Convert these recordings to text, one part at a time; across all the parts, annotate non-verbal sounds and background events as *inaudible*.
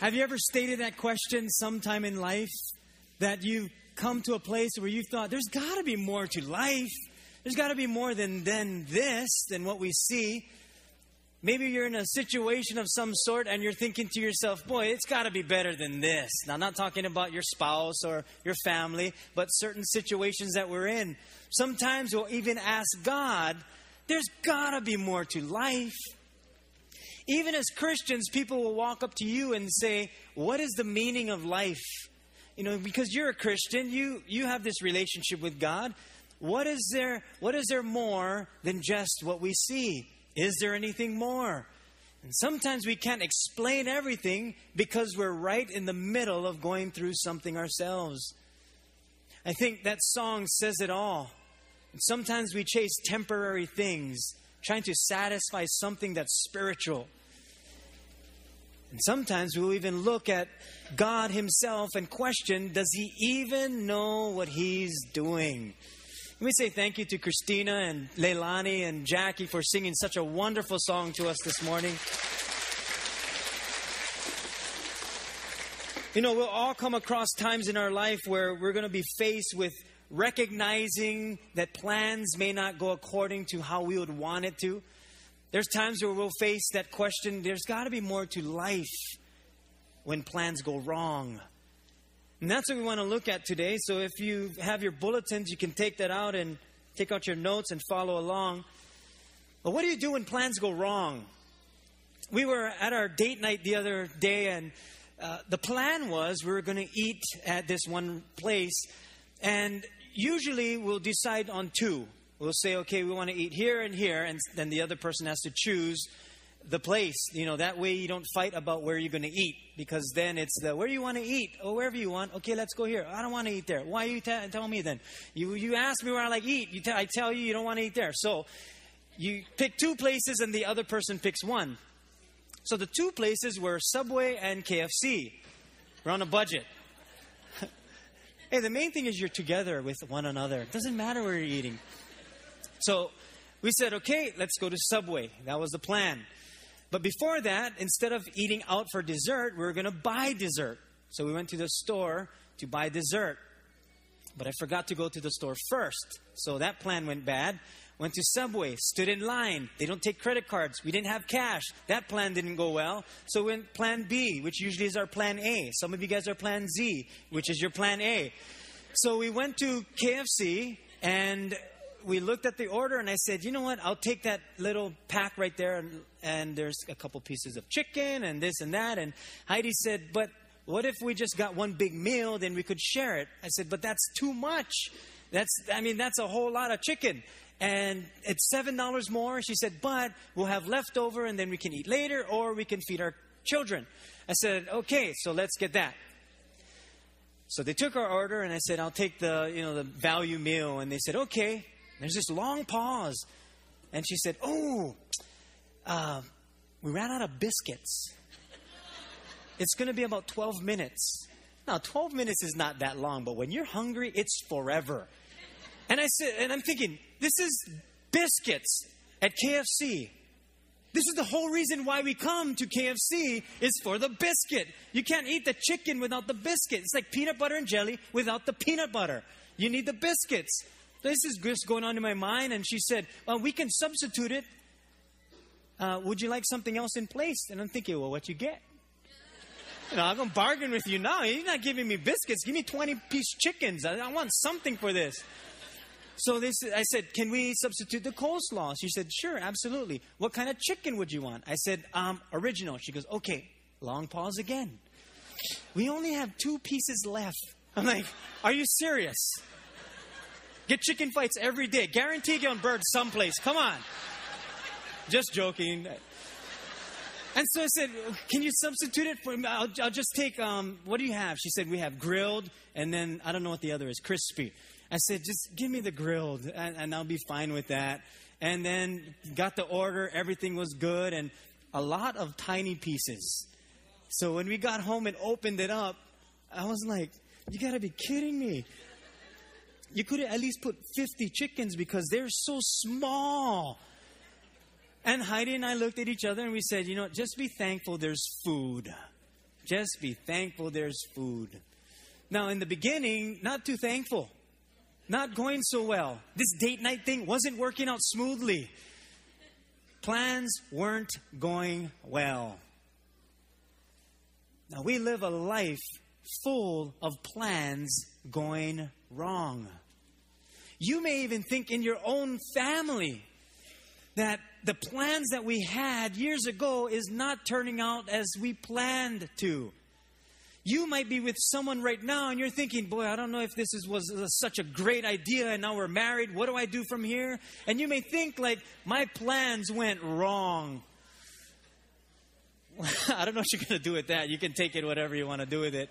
Have you ever stated that question sometime in life? That you've come to a place where you thought, there's got to be more to life. There's got to be more than, than this, than what we see. Maybe you're in a situation of some sort and you're thinking to yourself, boy, it's got to be better than this. Now, I'm not talking about your spouse or your family, but certain situations that we're in. Sometimes we'll even ask God, there's got to be more to life. Even as Christians, people will walk up to you and say, What is the meaning of life? You know, because you're a Christian, you, you have this relationship with God. What is there what is there more than just what we see? Is there anything more? And sometimes we can't explain everything because we're right in the middle of going through something ourselves. I think that song says it all. And sometimes we chase temporary things, trying to satisfy something that's spiritual. And sometimes we'll even look at God Himself and question Does He even know what He's doing? Let me say thank you to Christina and Leilani and Jackie for singing such a wonderful song to us this morning. You know, we'll all come across times in our life where we're going to be faced with recognizing that plans may not go according to how we would want it to. There's times where we'll face that question there's got to be more to life when plans go wrong. And that's what we want to look at today. So if you have your bulletins, you can take that out and take out your notes and follow along. But what do you do when plans go wrong? We were at our date night the other day, and uh, the plan was we were going to eat at this one place. And usually we'll decide on two. We'll say, okay, we want to eat here and here, and then the other person has to choose the place. You know, that way you don't fight about where you're going to eat because then it's the where you want to eat? Oh, wherever you want. Okay, let's go here. I don't want to eat there. Why you t- tell me then? You you ask me where I like eat. I tell you you don't want to eat there. So you pick two places and the other person picks one. So the two places were Subway and KFC. We're on a budget. Hey, the main thing is you're together with one another. It doesn't matter where you're eating. So we said, okay, let's go to Subway. That was the plan. But before that, instead of eating out for dessert, we were going to buy dessert. So we went to the store to buy dessert. But I forgot to go to the store first. So that plan went bad. Went to Subway, stood in line. They don't take credit cards. We didn't have cash. That plan didn't go well. So we went plan B, which usually is our plan A. Some of you guys are plan Z, which is your plan A. So we went to KFC and we looked at the order and I said, you know what? I'll take that little pack right there and, and there's a couple pieces of chicken and this and that. And Heidi said, but what if we just got one big meal? Then we could share it. I said, but that's too much. That's, I mean, that's a whole lot of chicken. And it's $7 more. She said, but we'll have leftover and then we can eat later or we can feed our children. I said, okay, so let's get that. So they took our order and I said, I'll take the, you know, the value meal. And they said, okay. There's this long pause. And she said, Oh, uh, we ran out of biscuits. It's going to be about 12 minutes. Now, 12 minutes is not that long, but when you're hungry, it's forever. And I said, and I'm thinking, this is biscuits at KFC. This is the whole reason why we come to KFC is for the biscuit. You can't eat the chicken without the biscuit. It's like peanut butter and jelly without the peanut butter. You need the biscuits. This is just going on in my mind. And she said, Well, we can substitute it. Uh, would you like something else in place? And I'm thinking, Well, what you get? Know, I'm going to bargain with you now. You're not giving me biscuits. Give me 20 piece chickens. I want something for this. So this, I said, can we substitute the coleslaw? She said, sure, absolutely. What kind of chicken would you want? I said, um, original. She goes, okay. Long pause again. We only have two pieces left. I'm like, are you serious? Get chicken fights every day. Guarantee you on birds someplace. Come on. Just joking. And so I said, "Can you substitute it for? I'll, I'll just take. Um, what do you have?" She said, "We have grilled, and then I don't know what the other is, crispy." I said, "Just give me the grilled, and, and I'll be fine with that." And then got the order. Everything was good, and a lot of tiny pieces. So when we got home and opened it up, I was like, "You got to be kidding me!" you could at least put 50 chickens because they're so small. And Heidi and I looked at each other and we said, you know, just be thankful there's food. Just be thankful there's food. Now, in the beginning, not too thankful. Not going so well. This date night thing wasn't working out smoothly. Plans weren't going well. Now, we live a life full of plans going wrong. You may even think in your own family that the plans that we had years ago is not turning out as we planned to. You might be with someone right now and you're thinking, boy, I don't know if this is, was, was such a great idea and now we're married. What do I do from here? And you may think, like, my plans went wrong. *laughs* I don't know what you're going to do with that. You can take it whatever you want to do with it.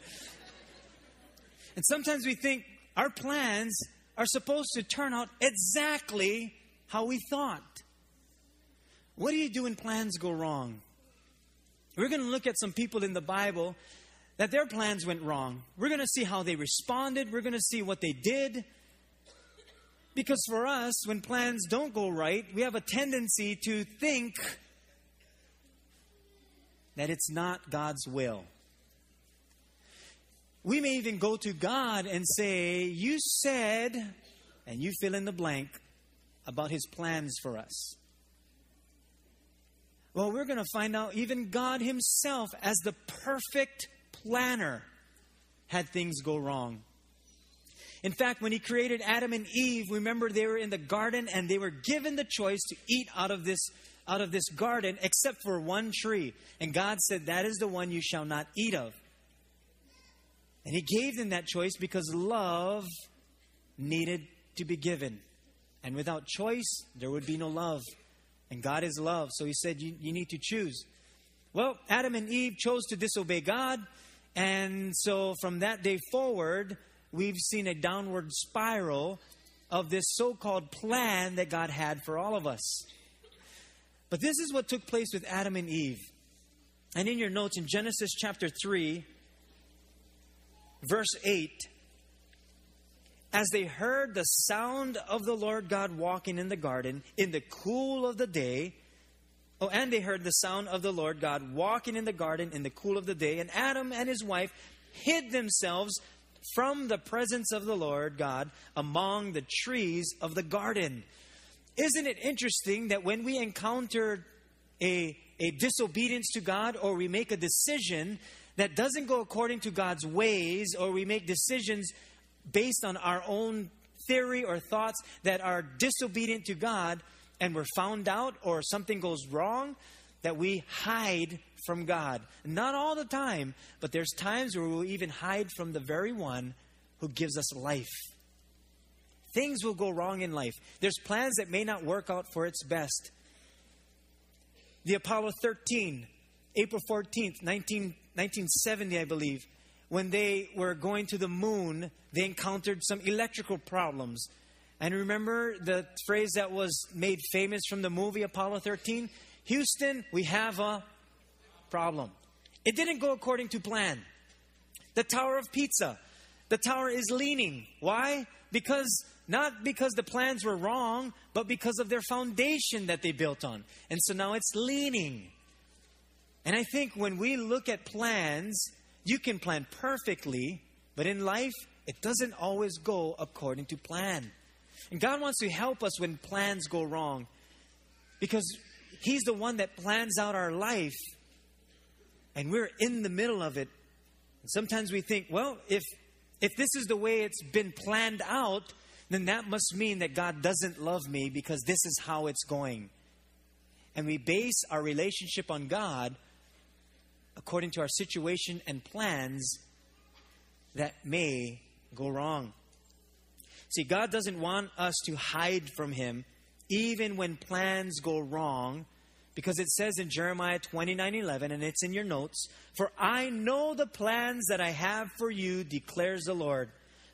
And sometimes we think our plans are supposed to turn out exactly how we thought. What do you do when plans go wrong? We're going to look at some people in the Bible that their plans went wrong. We're going to see how they responded. We're going to see what they did. Because for us, when plans don't go right, we have a tendency to think that it's not God's will. We may even go to God and say, You said, and you fill in the blank about His plans for us. Well, we're going to find out even God Himself, as the perfect planner, had things go wrong. In fact, when He created Adam and Eve, remember they were in the garden and they were given the choice to eat out of this out of this garden except for one tree. And God said, That is the one you shall not eat of. And he gave them that choice because love needed to be given. And without choice, there would be no love. And God is love. So he said, you, you need to choose. Well, Adam and Eve chose to disobey God. And so from that day forward, we've seen a downward spiral of this so called plan that God had for all of us. But this is what took place with Adam and Eve. And in your notes in Genesis chapter 3, verse 8 As they heard the sound of the Lord God walking in the garden in the cool of the day, oh, and they heard the sound of the Lord God walking in the garden in the cool of the day, and Adam and his wife hid themselves from the presence of the Lord God among the trees of the garden. Isn't it interesting that when we encounter a, a disobedience to God or we make a decision that doesn't go according to God's ways, or we make decisions based on our own theory or thoughts that are disobedient to God, and we're found out or something goes wrong, that we hide from God. Not all the time, but there's times where we'll even hide from the very one who gives us life. Things will go wrong in life. There's plans that may not work out for its best. The Apollo 13, April 14th, 19, 1970, I believe, when they were going to the moon, they encountered some electrical problems. And remember the phrase that was made famous from the movie Apollo 13? Houston, we have a problem. It didn't go according to plan. The Tower of Pisa, the tower is leaning. Why? Because not because the plans were wrong, but because of their foundation that they built on. And so now it's leaning. And I think when we look at plans, you can plan perfectly, but in life, it doesn't always go according to plan. And God wants to help us when plans go wrong because He's the one that plans out our life, and we're in the middle of it. And sometimes we think, well, if if this is the way it's been planned out, then that must mean that God doesn't love me because this is how it's going. And we base our relationship on God according to our situation and plans that may go wrong. See, God doesn't want us to hide from Him even when plans go wrong because it says in Jeremiah 29 11, and it's in your notes, For I know the plans that I have for you, declares the Lord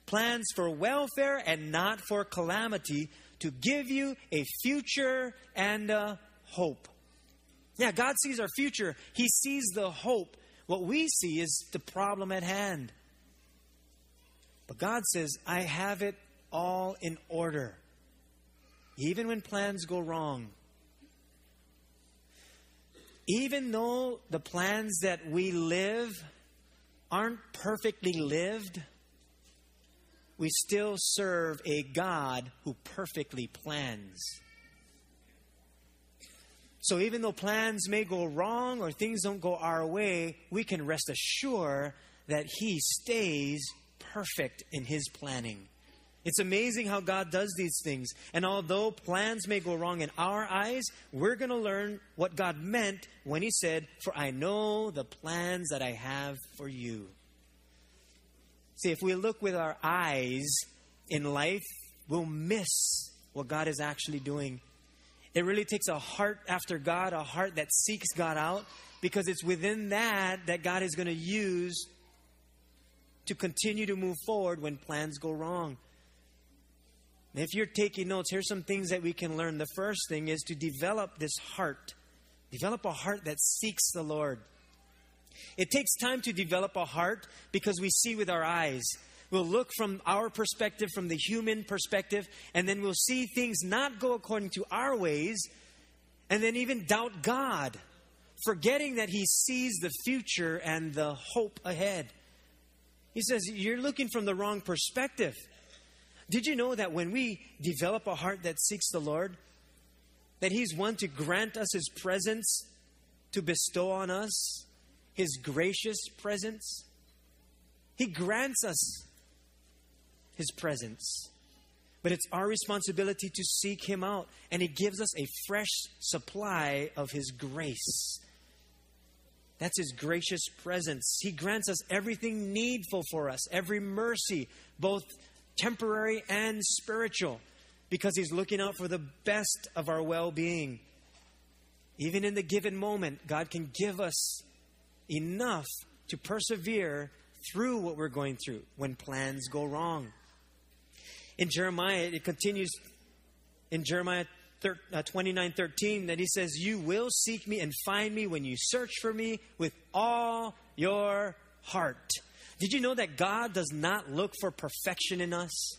plans for welfare and not for calamity, to give you a future and a hope. Yeah, God sees our future, He sees the hope. What we see is the problem at hand. But God says, I have it all in order, even when plans go wrong. Even though the plans that we live aren't perfectly lived, we still serve a God who perfectly plans. So even though plans may go wrong or things don't go our way, we can rest assured that He stays perfect in His planning. It's amazing how God does these things. And although plans may go wrong in our eyes, we're going to learn what God meant when He said, For I know the plans that I have for you. See, if we look with our eyes in life, we'll miss what God is actually doing. It really takes a heart after God, a heart that seeks God out, because it's within that that God is going to use to continue to move forward when plans go wrong. If you're taking notes, here's some things that we can learn. The first thing is to develop this heart, develop a heart that seeks the Lord. It takes time to develop a heart because we see with our eyes. We'll look from our perspective, from the human perspective, and then we'll see things not go according to our ways, and then even doubt God, forgetting that He sees the future and the hope ahead. He says, You're looking from the wrong perspective. Did you know that when we develop a heart that seeks the Lord, that He's one to grant us His presence, to bestow on us His gracious presence? He grants us His presence. But it's our responsibility to seek Him out, and He gives us a fresh supply of His grace. That's His gracious presence. He grants us everything needful for us, every mercy, both temporary and spiritual, because He's looking out for the best of our well being. Even in the given moment, God can give us enough to persevere through what we're going through when plans go wrong. In Jeremiah, it continues in Jeremiah uh, 29 13 that he says, You will seek me and find me when you search for me with all your heart. Did you know that God does not look for perfection in us?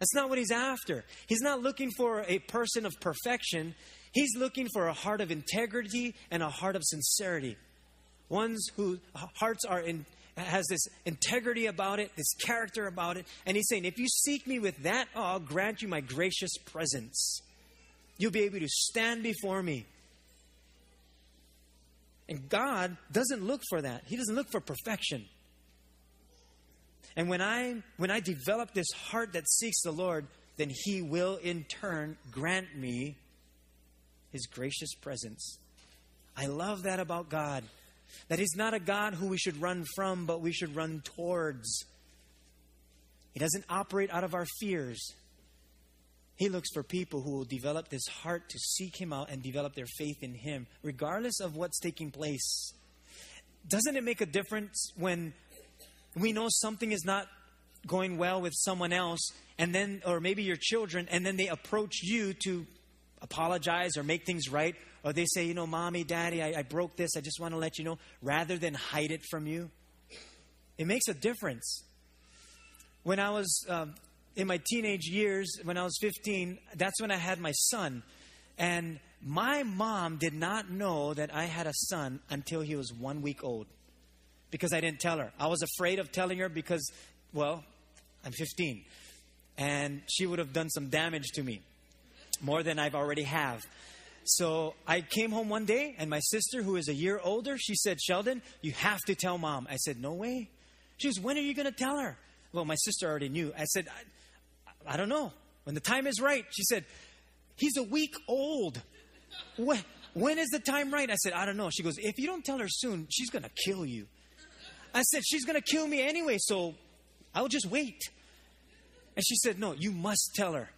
That's not what He's after. He's not looking for a person of perfection. He's looking for a heart of integrity and a heart of sincerity. Ones whose hearts are in, has this integrity about it, this character about it. And he's saying, if you seek me with that, oh, I'll grant you my gracious presence. You'll be able to stand before me. And God doesn't look for that. He doesn't look for perfection. And when I when I develop this heart that seeks the Lord, then he will in turn grant me his gracious presence. I love that about God. That he's not a God who we should run from, but we should run towards. He doesn't operate out of our fears. He looks for people who will develop this heart to seek Him out and develop their faith in Him, regardless of what's taking place. Doesn't it make a difference when we know something is not going well with someone else, and then, or maybe your children, and then they approach you to apologize or make things right, or they say, you know, mommy, daddy, I, I broke this, I just want to let you know, rather than hide it from you? It makes a difference. When I was um, in my teenage years, when I was 15, that's when I had my son. And my mom did not know that I had a son until he was one week old because I didn't tell her. I was afraid of telling her because, well, I'm 15. And she would have done some damage to me, more than I've already have. So I came home one day, and my sister, who is a year older, she said, Sheldon, you have to tell mom. I said, No way. She goes, When are you going to tell her? Well, my sister already knew. I said, I, I don't know. When the time is right, she said, He's a week old. When, when is the time right? I said, I don't know. She goes, If you don't tell her soon, she's going to kill you. I said, She's going to kill me anyway, so I'll just wait. And she said, No, you must tell her.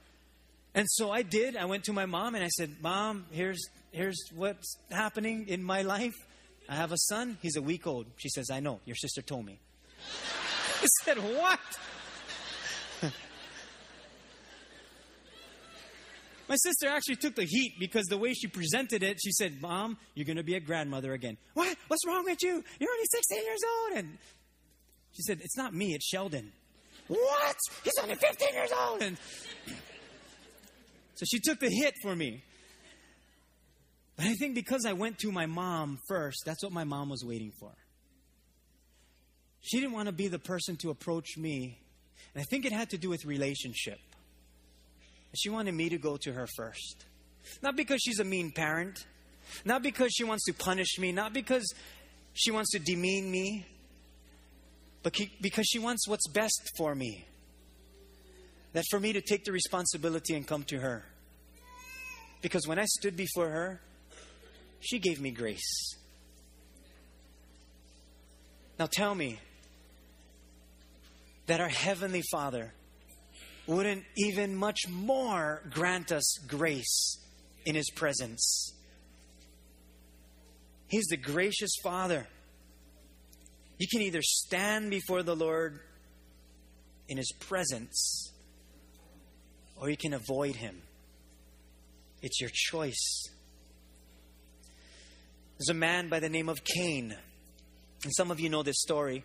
And so I did. I went to my mom and I said, Mom, here's, here's what's happening in my life. I have a son. He's a week old. She says, I know. Your sister told me. *laughs* I said, What? My sister actually took the heat because the way she presented it, she said, Mom, you're going to be a grandmother again. What? What's wrong with you? You're only 16 years old. And she said, It's not me, it's Sheldon. What? He's only 15 years old. And so she took the hit for me. But I think because I went to my mom first, that's what my mom was waiting for. she didn't want to be the person to approach me. And I think it had to do with relationship. She wanted me to go to her first. Not because she's a mean parent, not because she wants to punish me, not because she wants to demean me, but because she wants what's best for me. That for me to take the responsibility and come to her. Because when I stood before her, she gave me grace. Now tell me that our Heavenly Father wouldn't even much more grant us grace in His presence. He's the gracious Father. You can either stand before the Lord in His presence or you can avoid Him. It's your choice. There's a man by the name of Cain, and some of you know this story.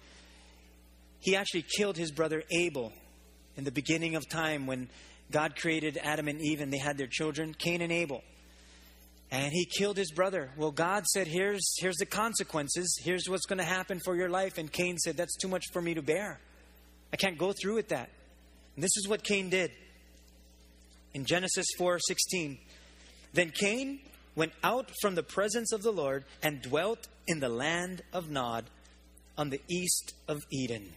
He actually killed his brother Abel in the beginning of time when God created Adam and Eve and they had their children, Cain and Abel. And he killed his brother. Well, God said, Here's, here's the consequences. Here's what's going to happen for your life. And Cain said, That's too much for me to bear. I can't go through with that. And this is what Cain did. In Genesis 4 16, then Cain went out from the presence of the Lord and dwelt in the land of Nod on the east of Eden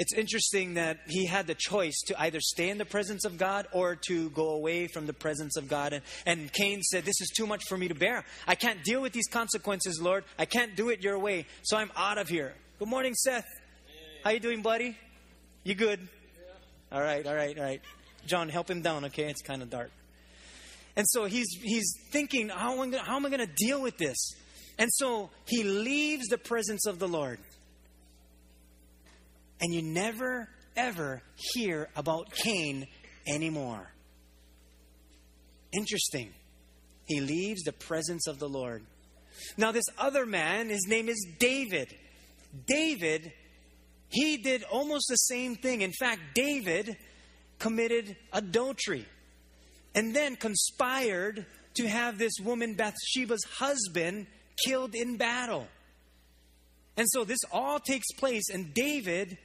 it's interesting that he had the choice to either stay in the presence of God or to go away from the presence of God. And, and Cain said, This is too much for me to bear. I can't deal with these consequences, Lord. I can't do it your way. So I'm out of here. Good morning, Seth. How you doing, buddy? You good? All right, all right, all right. John, help him down, okay? It's kind of dark. And so he's, he's thinking, how am I going to deal with this? And so he leaves the presence of the Lord and you never, ever hear about Cain anymore. Interesting. He leaves the presence of the Lord. Now, this other man, his name is David. David, he did almost the same thing. In fact, David committed adultery and then conspired to have this woman, Bathsheba's husband, killed in battle. And so this all takes place, and David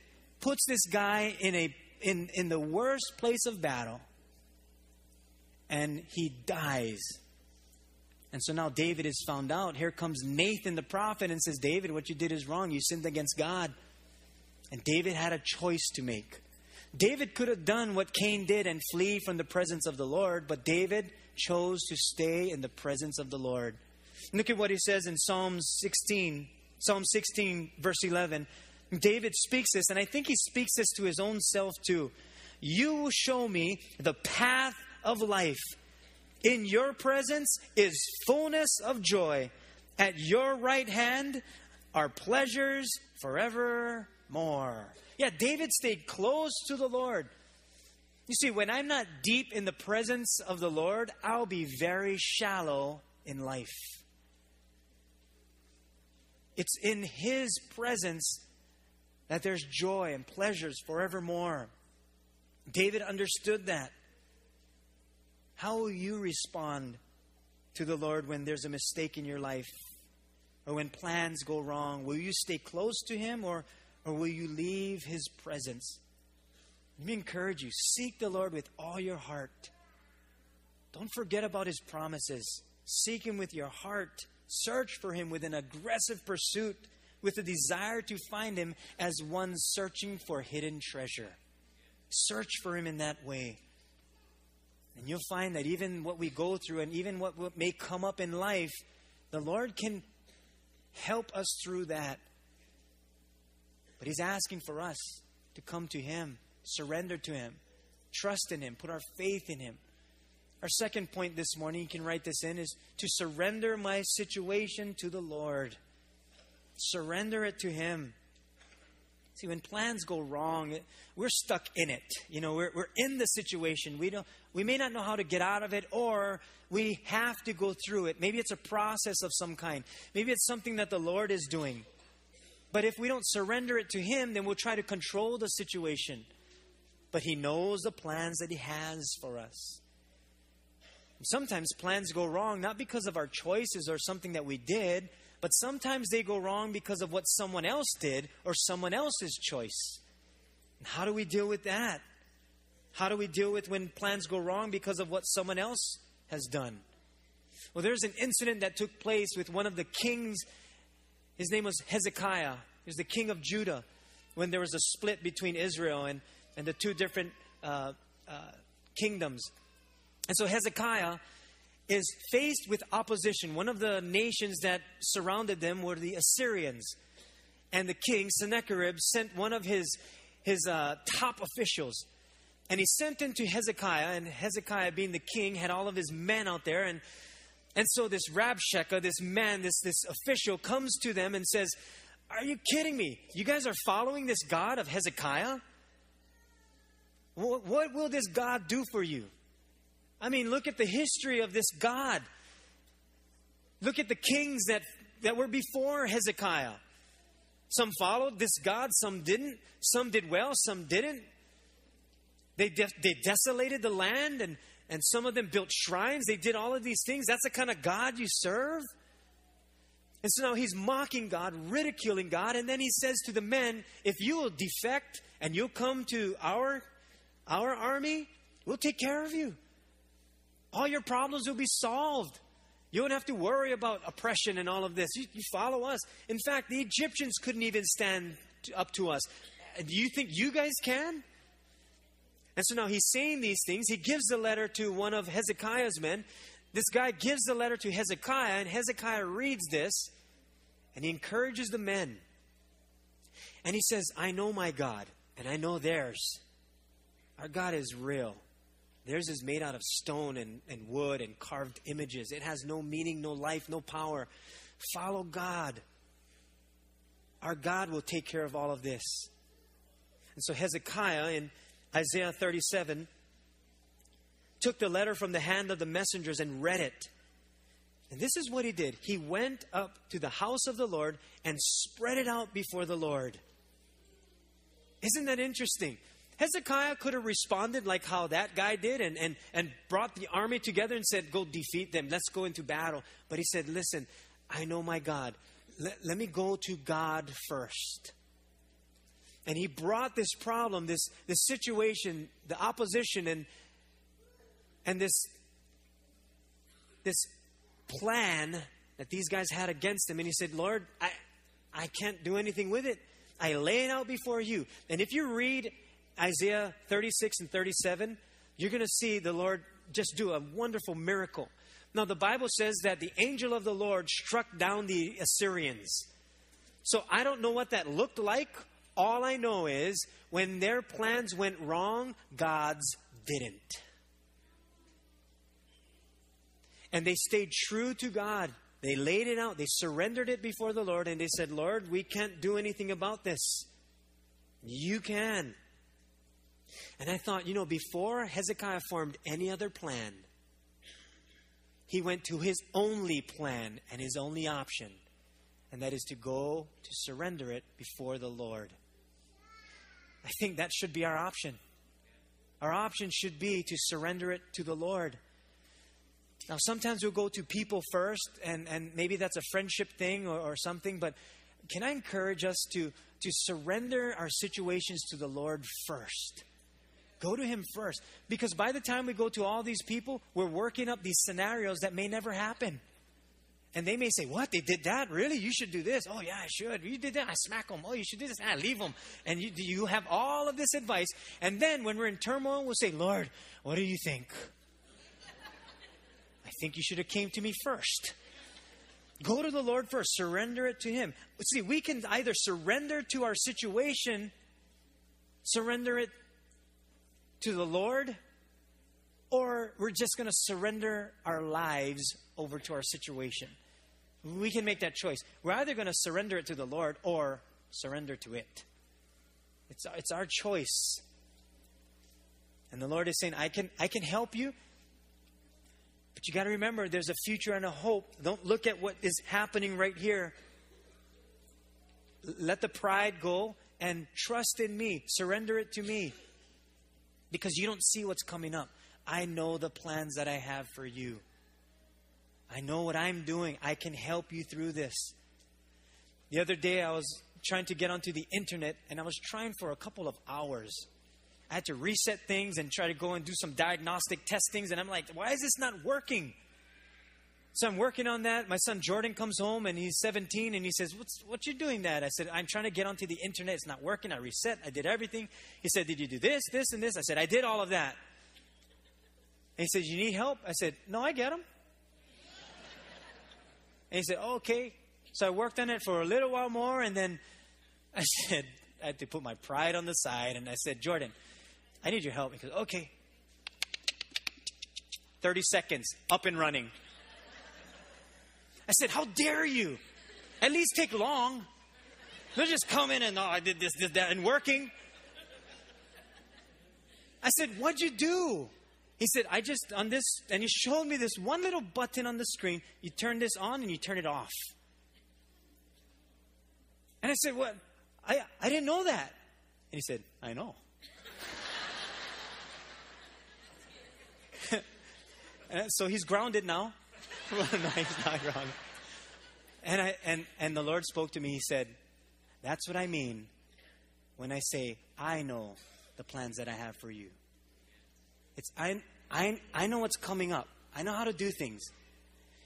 puts this guy in, a, in, in the worst place of battle, and he dies. And so now David is found out. Here comes Nathan the prophet and says, David, what you did is wrong. You sinned against God. And David had a choice to make. David could have done what Cain did and flee from the presence of the Lord, but David chose to stay in the presence of the Lord. Look at what he says in Psalm 16, Psalm 16, verse 11. David speaks this, and I think he speaks this to his own self too. You will show me the path of life. In your presence is fullness of joy. At your right hand are pleasures forevermore. Yeah, David stayed close to the Lord. You see, when I'm not deep in the presence of the Lord, I'll be very shallow in life. It's in His presence that there's joy and pleasures forevermore. David understood that. How will you respond to the Lord when there's a mistake in your life or when plans go wrong? Will you stay close to Him or, or will you leave His presence? Let me encourage you seek the Lord with all your heart. Don't forget about His promises. Seek Him with your heart. Search for Him with an aggressive pursuit with a desire to find Him as one searching for hidden treasure. Search for Him in that way. And you'll find that even what we go through and even what, may come up in life, the Lord can help us through that. But He's asking for us to come to Him, surrender to Him, trust in Him, put our faith in Him. Our second point this morning, you can write this in, is to surrender my situation to the Lord. Surrender it to Him. See, when plans go wrong, we're stuck in it. You know, we're, we're in the situation. We, don't, we may not know how to get out of it, or we have to go through it. Maybe it's a process of some kind. Maybe it's something that the Lord is doing. But if we don't surrender it to Him, then we'll try to control the situation. But He knows the plans that He has for us. Sometimes plans go wrong, not because of our choices or something that we did, but sometimes they go wrong because of what someone else did or someone else's choice. And how do we deal with that? How do we deal with when plans go wrong because of what someone else has done? Well, there's an incident that took place with one of the kings. His name was Hezekiah. He was the king of Judah when there was a split between Israel and, and the two different uh, uh, kingdoms. And so Hezekiah is faced with opposition. One of the nations that surrounded them were the Assyrians. And the king, Sennacherib, sent one of his, his uh, top officials. And he sent him to Hezekiah. And Hezekiah, being the king, had all of his men out there. And, and so this Rabshakeh, this man, this, this official, comes to them and says, Are you kidding me? You guys are following this God of Hezekiah? What, what will this God do for you? I mean, look at the history of this God. Look at the kings that, that were before Hezekiah. Some followed this God, some didn't. Some did well, some didn't. They, de- they desolated the land, and, and some of them built shrines. They did all of these things. That's the kind of God you serve. And so now he's mocking God, ridiculing God, and then he says to the men, If you will defect and you'll come to our, our army, we'll take care of you. All your problems will be solved. You don't have to worry about oppression and all of this. You, you follow us. In fact, the Egyptians couldn't even stand up to us. Do you think you guys can? And so now he's saying these things. He gives the letter to one of Hezekiah's men. This guy gives the letter to Hezekiah, and Hezekiah reads this, and he encourages the men. And he says, I know my God, and I know theirs. Our God is real. Theirs is made out of stone and, and wood and carved images. It has no meaning, no life, no power. Follow God. Our God will take care of all of this. And so Hezekiah in Isaiah 37 took the letter from the hand of the messengers and read it. And this is what he did. He went up to the house of the Lord and spread it out before the Lord. Isn't that interesting? Hezekiah could have responded like how that guy did and, and, and brought the army together and said, Go defeat them. Let's go into battle. But he said, Listen, I know my God. Let, let me go to God first. And he brought this problem, this, this situation, the opposition, and, and this, this plan that these guys had against him. And he said, Lord, I, I can't do anything with it. I lay it out before you. And if you read Isaiah 36 and 37, you're going to see the Lord just do a wonderful miracle. Now, the Bible says that the angel of the Lord struck down the Assyrians. So I don't know what that looked like. All I know is when their plans went wrong, God's didn't. And they stayed true to God. They laid it out, they surrendered it before the Lord, and they said, Lord, we can't do anything about this. You can. And I thought, you know, before Hezekiah formed any other plan, he went to his only plan and his only option, and that is to go to surrender it before the Lord. I think that should be our option. Our option should be to surrender it to the Lord. Now, sometimes we'll go to people first, and, and maybe that's a friendship thing or, or something, but can I encourage us to, to surrender our situations to the Lord first? Go to Him first. Because by the time we go to all these people, we're working up these scenarios that may never happen. And they may say, What? They did that? Really? You should do this. Oh, yeah, I should. You did that. I smack them. Oh, you should do this. I leave them. And you, you have all of this advice. And then when we're in turmoil, we'll say, Lord, what do you think? I think you should have came to me first. Go to the Lord first. Surrender it to Him. See, we can either surrender to our situation, surrender it to the Lord, or we're just going to surrender our lives over to our situation. We can make that choice. We're either going to surrender it to the Lord or surrender to it. It's, it's our choice. And the Lord is saying, I can, I can help you, but you got to remember there's a future and a hope. Don't look at what is happening right here. Let the pride go and trust in me. Surrender it to me because you don't see what's coming up. I know the plans that I have for you. I know what I'm doing. I can help you through this. The other day, I was trying to get onto the internet, and I was trying for a couple of hours. I had to reset things and try to go and do some diagnostic testings, and I'm like, why is this not working? So I'm working on that. My son Jordan comes home and he's 17 and he says, What's what you doing that? I said, I'm trying to get onto the internet. It's not working. I reset. I did everything. He said, Did you do this, this, and this? I said, I did all of that. And he says, You need help? I said, No, I get them. And he said, oh, Okay. So I worked on it for a little while more and then I *laughs* said, I had to put my pride on the side and I said, Jordan, I need your help. He goes, Okay. 30 seconds, up and running. I said, How dare you? At least take long. Don't just come in and, oh, I did this, this, that, and working. I said, What'd you do? He said, I just, on this, and he showed me this one little button on the screen. You turn this on and you turn it off. And I said, What? I, I didn't know that. And he said, I know. *laughs* so he's grounded now. *laughs* no, he's not grounded. And, I, and, and the Lord spoke to me. He said, That's what I mean when I say, I know the plans that I have for you. It's, I, I, I know what's coming up, I know how to do things.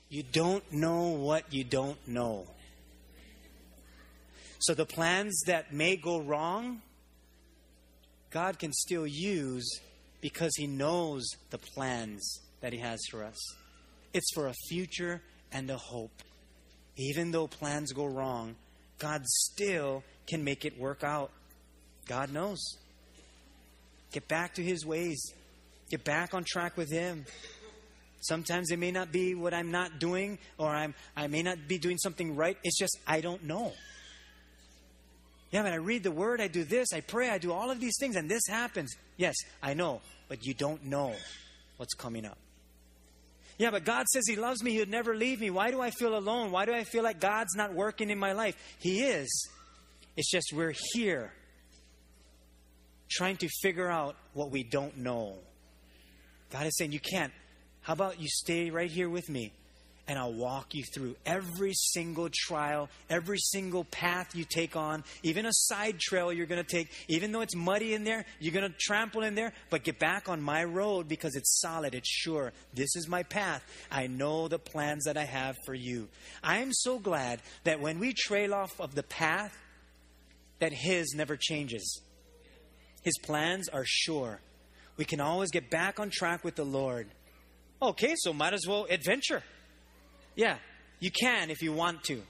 You don't know what you don't know. So the plans that may go wrong, God can still use because He knows the plans that He has for us. It's for a future and a hope. Even though plans go wrong, God still can make it work out. God knows. Get back to His ways, get back on track with Him. Sometimes it may not be what I'm not doing, or I'm, I may not be doing something right. It's just I don't know. Yeah, but I read the word, I do this, I pray, I do all of these things, and this happens. Yes, I know, but you don't know what's coming up. Yeah, but God says He loves me. He would never leave me. Why do I feel alone? Why do I feel like God's not working in my life? He is. It's just we're here trying to figure out what we don't know. God is saying, You can't. How about you stay right here with me? And I'll walk you through every single trial, every single path you take on, even a side trail you're going to take. Even though it's muddy in there, you're going to trample in there, but get back on my road because it's solid, it's sure. This is my path. I know the plans that I have for you. I am so glad that when we trail off of the path, that His never changes. His plans are sure. We can always get back on track with the Lord. Okay, so might as well adventure. Yeah, you can if you want to,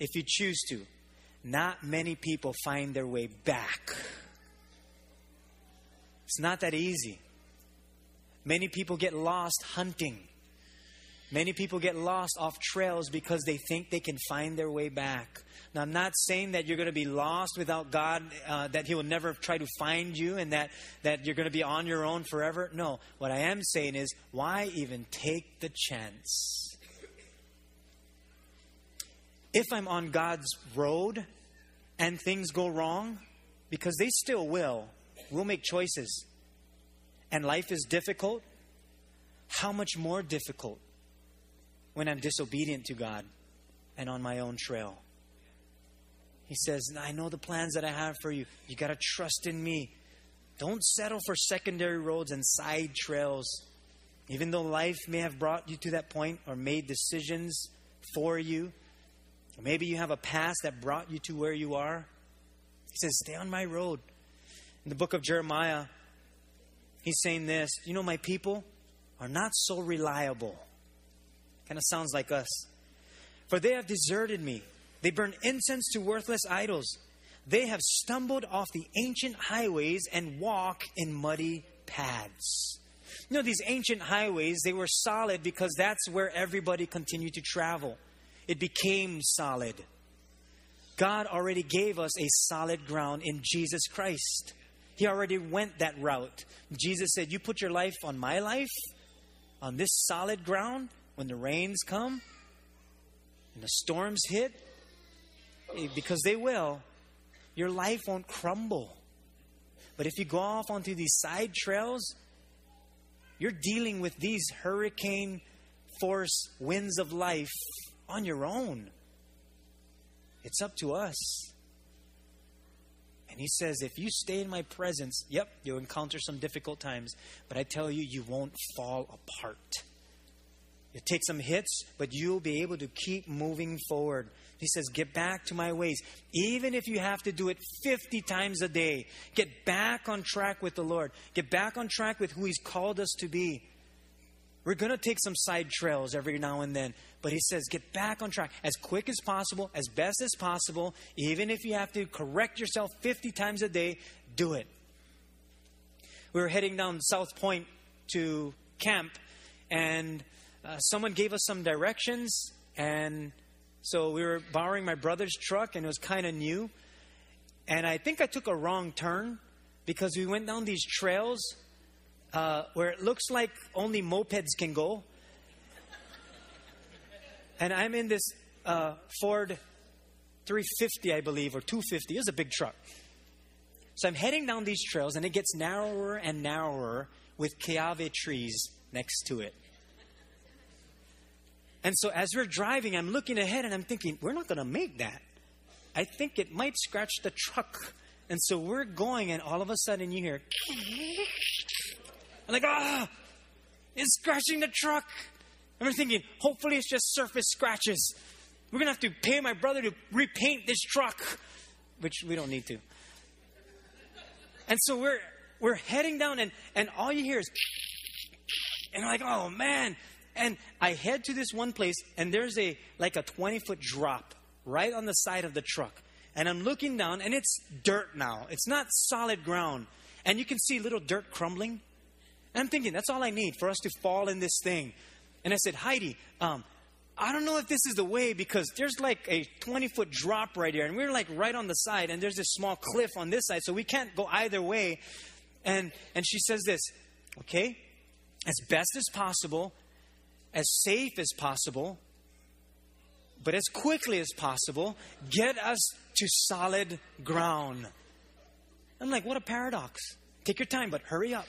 if you choose to. Not many people find their way back. It's not that easy. Many people get lost hunting. Many people get lost off trails because they think they can find their way back. Now, I'm not saying that you're going to be lost without God, uh, that He will never try to find you, and that, that you're going to be on your own forever. No. What I am saying is, why even take the chance? If I'm on God's road and things go wrong, because they still will, we'll make choices, and life is difficult, how much more difficult when I'm disobedient to God and on my own trail? He says, I know the plans that I have for you. You got to trust in me. Don't settle for secondary roads and side trails. Even though life may have brought you to that point or made decisions for you, maybe you have a past that brought you to where you are. He says, Stay on my road. In the book of Jeremiah, he's saying this You know, my people are not so reliable. Kind of sounds like us. For they have deserted me. They burn incense to worthless idols. They have stumbled off the ancient highways and walk in muddy paths. You know, these ancient highways, they were solid because that's where everybody continued to travel it became solid. God already gave us a solid ground in Jesus Christ. He already went that route. Jesus said, You put your life on my life, on this solid ground, when the rains come and the storms hit, eh, because they will, your life won't crumble. But if you go off onto these side trails, you're dealing with these hurricane force winds of life on your own. It's up to us. And he says, if you stay in my presence, yep, you'll encounter some difficult times, but I tell you, you won't fall apart. You take some hits, but you'll be able to keep moving forward. He says, Get back to my ways. Even if you have to do it 50 times a day, get back on track with the Lord. Get back on track with who He's called us to be. We're going to take some side trails every now and then, but He says, Get back on track as quick as possible, as best as possible. Even if you have to correct yourself 50 times a day, do it. We were heading down South Point to camp, and uh, someone gave us some directions, and so we were borrowing my brother's truck, and it was kind of new. And I think I took a wrong turn because we went down these trails uh, where it looks like only mopeds can go. And I'm in this uh, Ford 350, I believe, or 250. It's a big truck. So I'm heading down these trails, and it gets narrower and narrower with Kiawe trees next to it. And so as we're driving, I'm looking ahead and I'm thinking, we're not going to make that. I think it might scratch the truck. And so we're going, and all of a sudden you hear, *laughs* I'm like, ah, it's scratching the truck. And we're thinking, hopefully it's just surface scratches. We're going to have to pay my brother to repaint this truck, which we don't need to. And so we're, we're heading down, and, and all you hear is, and I'm like, oh man, and I head to this one place, and there's a like a 20 foot drop right on the side of the truck. And I'm looking down, and it's dirt now. It's not solid ground. And you can see little dirt crumbling. And I'm thinking, that's all I need for us to fall in this thing. And I said, Heidi, um, I don't know if this is the way because there's like a 20 foot drop right here, and we're like right on the side, and there's this small cliff on this side, so we can't go either way. And and she says this, okay, as best as possible, as safe as possible, but as quickly as possible, get us to solid ground. I'm like, what a paradox. Take your time, but hurry up.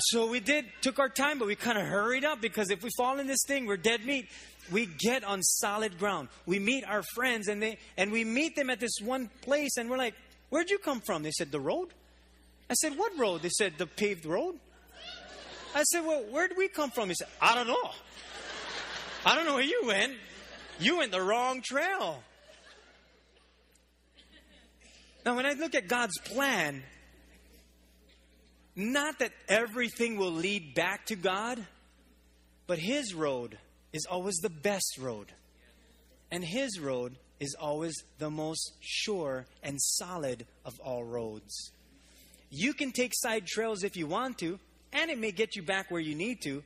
So we did, took our time, but we kind of hurried up because if we fall in this thing, we're dead meat. We get on solid ground. We meet our friends and they and we meet them at this one place and we're like, Where'd you come from? They said, The road. I said, What road? They said, The paved road. I said, Well, where'd we come from? He said, I don't know. I don't know where you went. You went the wrong trail. Now, when I look at God's plan, not that everything will lead back to God, but His road is always the best road. And His road is always the most sure and solid of all roads. You can take side trails if you want to, and it may get you back where you need to,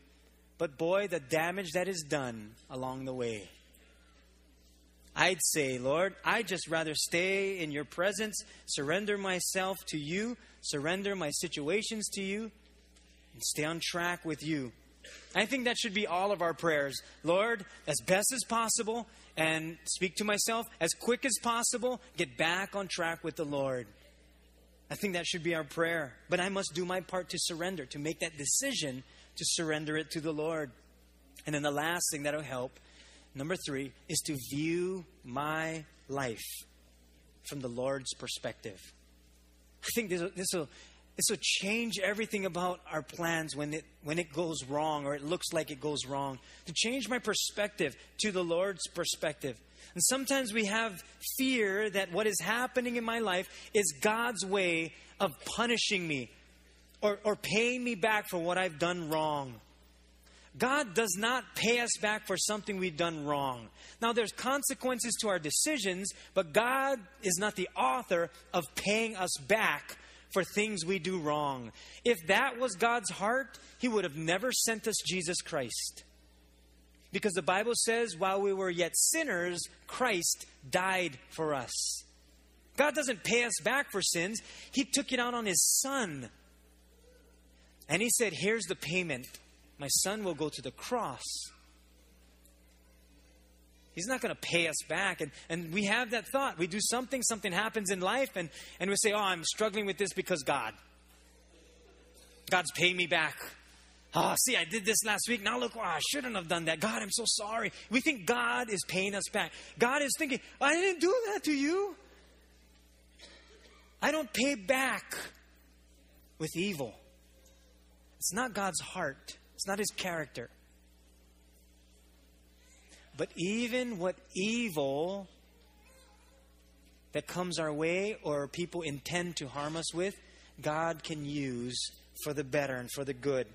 but boy, the damage that is done along the way. I'd say, Lord, I'd just rather stay in your presence, surrender myself to you, surrender my situations to you, and stay on track with you. I think that should be all of our prayers. Lord, as best as possible, and speak to myself as quick as possible, get back on track with the Lord. I think that should be our prayer. But I must do my part to surrender, to make that decision to surrender it to the Lord. And then the last thing that'll help, number three, is to view my life from the Lord's perspective. I think this will, this will, change everything about our plans when it, when it goes wrong or it looks like it goes wrong. To change my perspective to the Lord's perspective. And sometimes we have fear that what is happening in my life is God's way of punishing me or, or paying me back for what I've done wrong. God does not pay us back for something we've done wrong. Now, there's consequences to our decisions, but God is not the author of paying us back for things we do wrong. If that was God's heart, He would have never sent us Jesus Christ. Because the Bible says, while we were yet sinners, Christ died for us. God doesn't pay us back for sins, He took it out on His Son. And He said, Here's the payment. My Son will go to the cross. He's not going to pay us back. And, and we have that thought. We do something, something happens in life, and, and we say, Oh, I'm struggling with this because God. God's paying me back. Oh, see, I did this last week. Now look, oh, I shouldn't have done that. God, I'm so sorry. We think God is paying us back. God is thinking, I didn't do that to you. I don't pay back with evil. It's not God's heart, it's not his character. But even what evil that comes our way or people intend to harm us with, God can use for the better and for the good.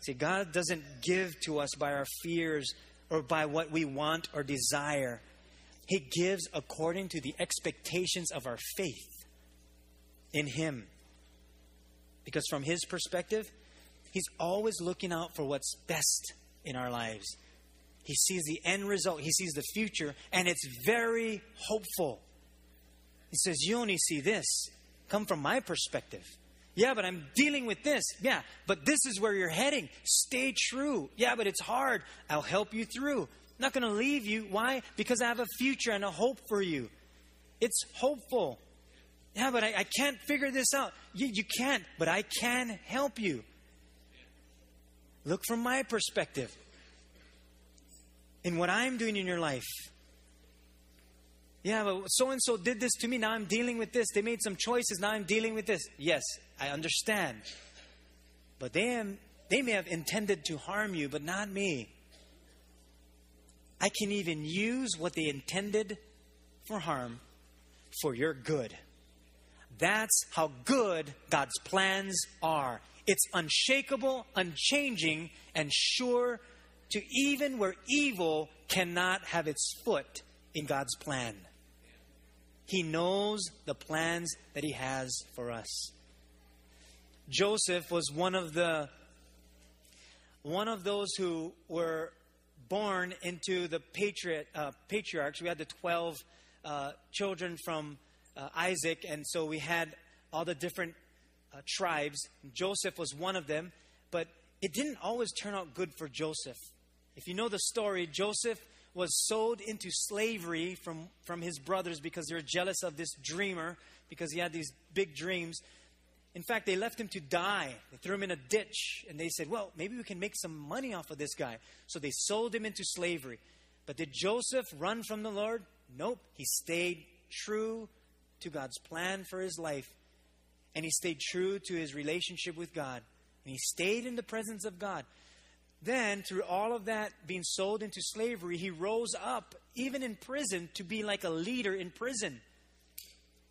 See, God doesn't give to us by our fears or by what we want or desire. He gives according to the expectations of our faith in Him. Because from His perspective, He's always looking out for what's best in our lives. He sees the end result, He sees the future, and it's very hopeful. He says, You only see this. Come from my perspective. Yeah, but I'm dealing with this. Yeah, but this is where you're heading. Stay true. Yeah, but it's hard. I'll help you through. I'm not going to leave you. Why? Because I have a future and a hope for you. It's hopeful. Yeah, but I, I can't figure this out. You, you can't, but I can help you. Look from my perspective in what I'm doing in your life. Yeah, but so and so did this to me. Now I'm dealing with this. They made some choices. Now I'm dealing with this. Yes, I understand. But they, am, they may have intended to harm you, but not me. I can even use what they intended for harm for your good. That's how good God's plans are. It's unshakable, unchanging, and sure to even where evil cannot have its foot in God's plan. He knows the plans that He has for us. Joseph was one of the one of those who were born into the patriot, uh, patriarchs. We had the 12 uh, children from uh, Isaac, and so we had all the different uh, tribes. Joseph was one of them, but it didn't always turn out good for Joseph. If you know the story, Joseph was sold into slavery from, from his brothers because they were jealous of this dreamer because he had these big dreams. In fact, they left him to die. They threw him in a ditch and they said, Well, maybe we can make some money off of this guy. So they sold him into slavery. But did Joseph run from the Lord? Nope. He stayed true to God's plan for his life. And he stayed true to his relationship with God. And he stayed in the presence of God. Then, through all of that being sold into slavery, he rose up, even in prison, to be like a leader in prison.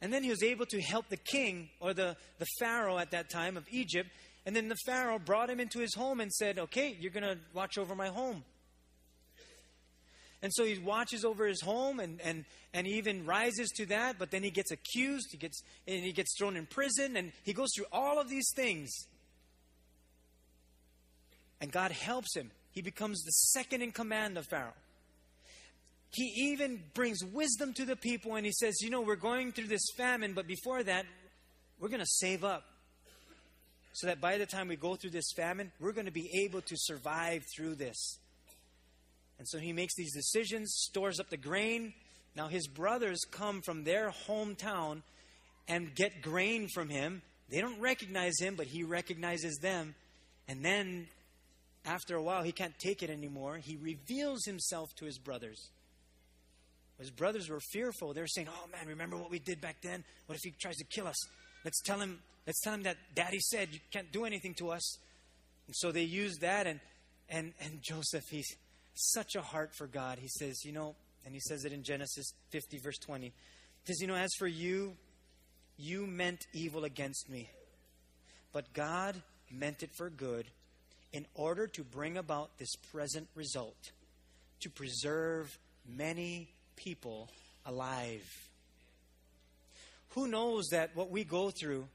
And then he was able to help the king, or the, the Pharaoh at that time of Egypt. And then the Pharaoh brought him into his home and said, Okay, you're going to watch over my home. And so he watches over his home and, and, and even rises to that, but then he gets accused, he gets, and he gets thrown in prison, and he goes through all of these things. And God helps him. He becomes the second in command of Pharaoh. He even brings wisdom to the people and he says, You know, we're going through this famine, but before that, we're going to save up. So that by the time we go through this famine, we're going to be able to survive through this. And so he makes these decisions, stores up the grain. Now his brothers come from their hometown and get grain from him. They don't recognize him, but he recognizes them. And then after a while, he can't take it anymore. He reveals himself to his brothers. His brothers were fearful. They were saying, Oh man, remember what we did back then? What if he tries to kill us? Let's tell him, let's tell him that daddy said you can't do anything to us. And so they used that and and and Joseph, he's such a heart for God. He says, you know, and he says it in Genesis 50, verse 20. He says, You know, as for you, you meant evil against me. But God meant it for good in order to bring about this present result to preserve many people alive. Who knows that what we go through,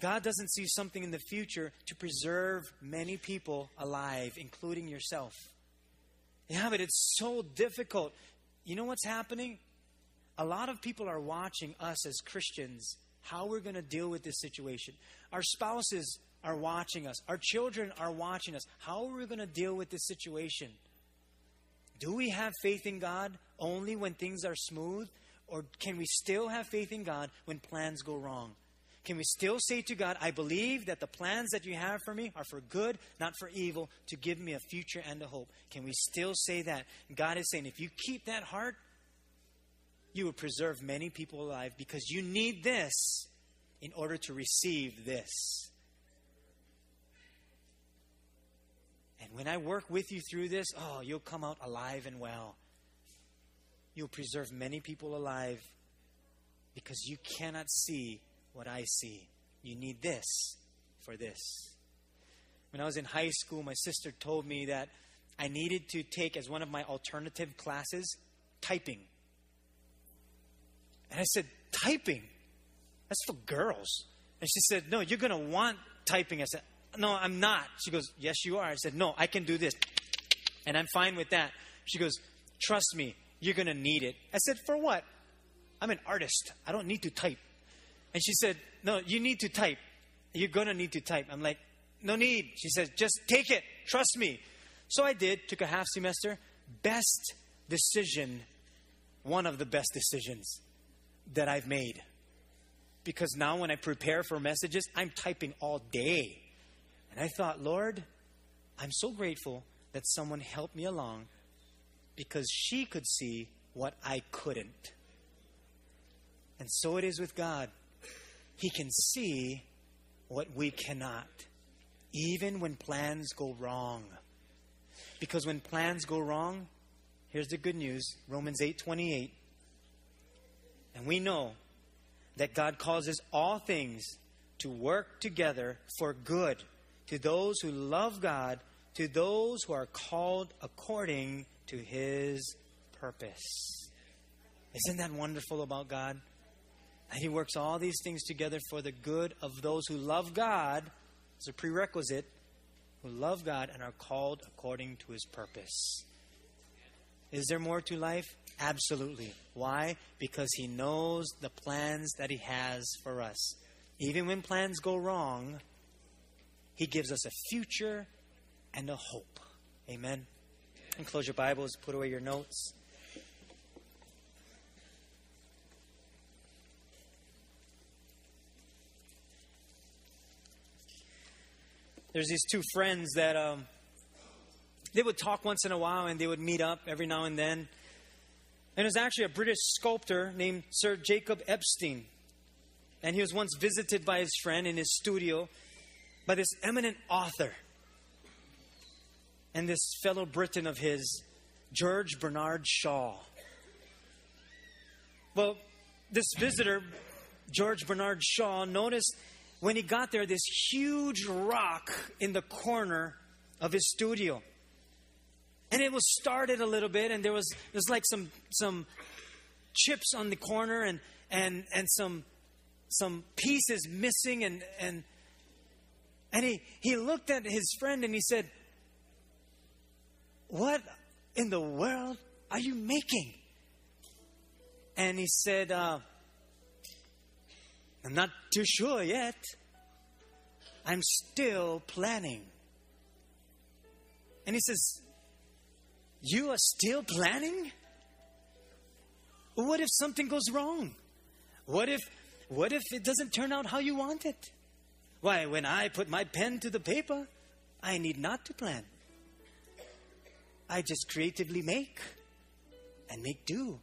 God doesn't see something in the future to preserve many people alive, including yourself. Yeah, but it's so difficult. You know what's happening? A lot of people are watching us as Christians, how we're going to deal with this situation. Our spouses are watching us. Our children are watching us. How are we going to deal with this situation? Do we have faith in God only when things are smooth? Or can we still have faith in God when plans go wrong? Can we still say to God, I believe that the plans that you have for me are for good, not for evil, to give me a future and a hope? Can we still say that? God is saying, if you keep that heart, you will preserve many people alive because you need this in order to receive this. And when I work with you through this, oh, you'll come out alive and well. You'll preserve many people alive because you cannot see what I see. You need this for this. When I was in high school, my sister told me that I needed to take as one of my alternative classes typing. And I said, Typing? That's for girls. And she said, No, you're going to want typing. I said, No, I'm not. She goes, Yes, you are. I said, No, I can do this. And I'm fine with that. She goes, Trust me, you're going to need it. I said, For what? I'm an artist. I don't need to type. And she said, No, you need to type. You're going to need to type. I'm like, No need. She says, Just take it. Trust me. So I did, took a half semester. Best decision, one of the best decisions that I've made. Because now when I prepare for messages, I'm typing all day. And I thought, Lord, I'm so grateful that someone helped me along because she could see what I couldn't. And so it is with God. He can see what we cannot, even when plans go wrong. Because when plans go wrong, here's the good news Romans 8 28. And we know that God causes all things to work together for good to those who love God, to those who are called according to his purpose. Isn't that wonderful about God? And he works all these things together for the good of those who love God. It's a prerequisite. Who love God and are called according to his purpose. Is there more to life? Absolutely. Why? Because he knows the plans that he has for us. Even when plans go wrong, he gives us a future and a hope. Amen. And close your Bibles, put away your notes. There's these two friends that um, they would talk once in a while and they would meet up every now and then. And it was actually a British sculptor named Sir Jacob Epstein. And he was once visited by his friend in his studio by this eminent author and this fellow Briton of his, George Bernard Shaw. Well, this visitor, George Bernard Shaw, noticed when he got there this huge rock in the corner of his studio. And it was started a little bit, and there was there's like some some chips on the corner and and and some some pieces missing and and and he he looked at his friend and he said, What in the world are you making? And he said, uh, I'm not too sure yet. I'm still planning. And he says, You are still planning? What if something goes wrong? What if what if it doesn't turn out how you want it? Why, when I put my pen to the paper, I need not to plan. I just creatively make and make do.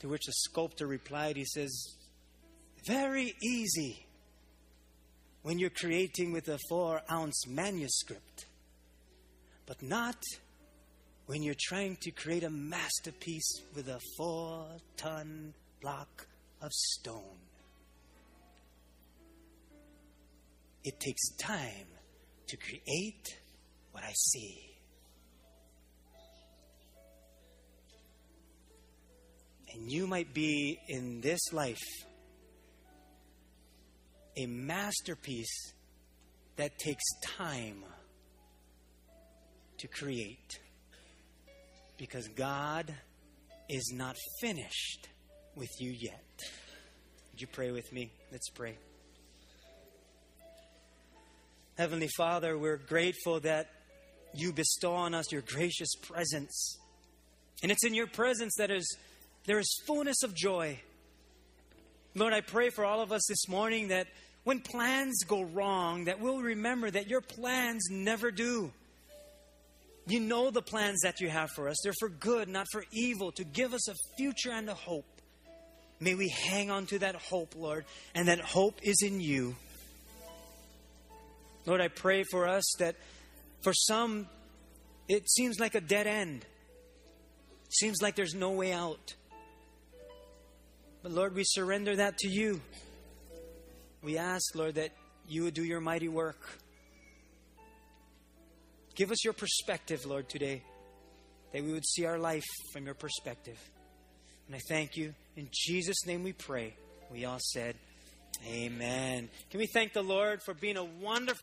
To which the sculptor replied, he says, Very easy when you're creating with a four ounce manuscript, but not when you're trying to create a masterpiece with a four ton block of stone. It takes time to create what I see. And you might be in this life a masterpiece that takes time to create. Because God is not finished with you yet. Would you pray with me? Let's pray. Heavenly Father, we're grateful that you bestow on us your gracious presence. And it's in your presence that is there is fullness of joy. Lord, I pray for all of us this morning that when plans go wrong, that we'll remember that your plans never do. You know the plans that you have for us. They're for good, not for evil, to give us a future and a hope. May we hang on to that hope, Lord, and that hope is in you. Lord, I pray for us that for some, it seems like a dead end. Seems like there's no way out. But Lord, we surrender that to you. We ask, Lord, that you would do your mighty work. Give us your perspective, Lord, today, that we would see our life from your perspective. And I thank you. In Jesus' name we pray. We all said, Amen. Can we thank the Lord for being a wonderful.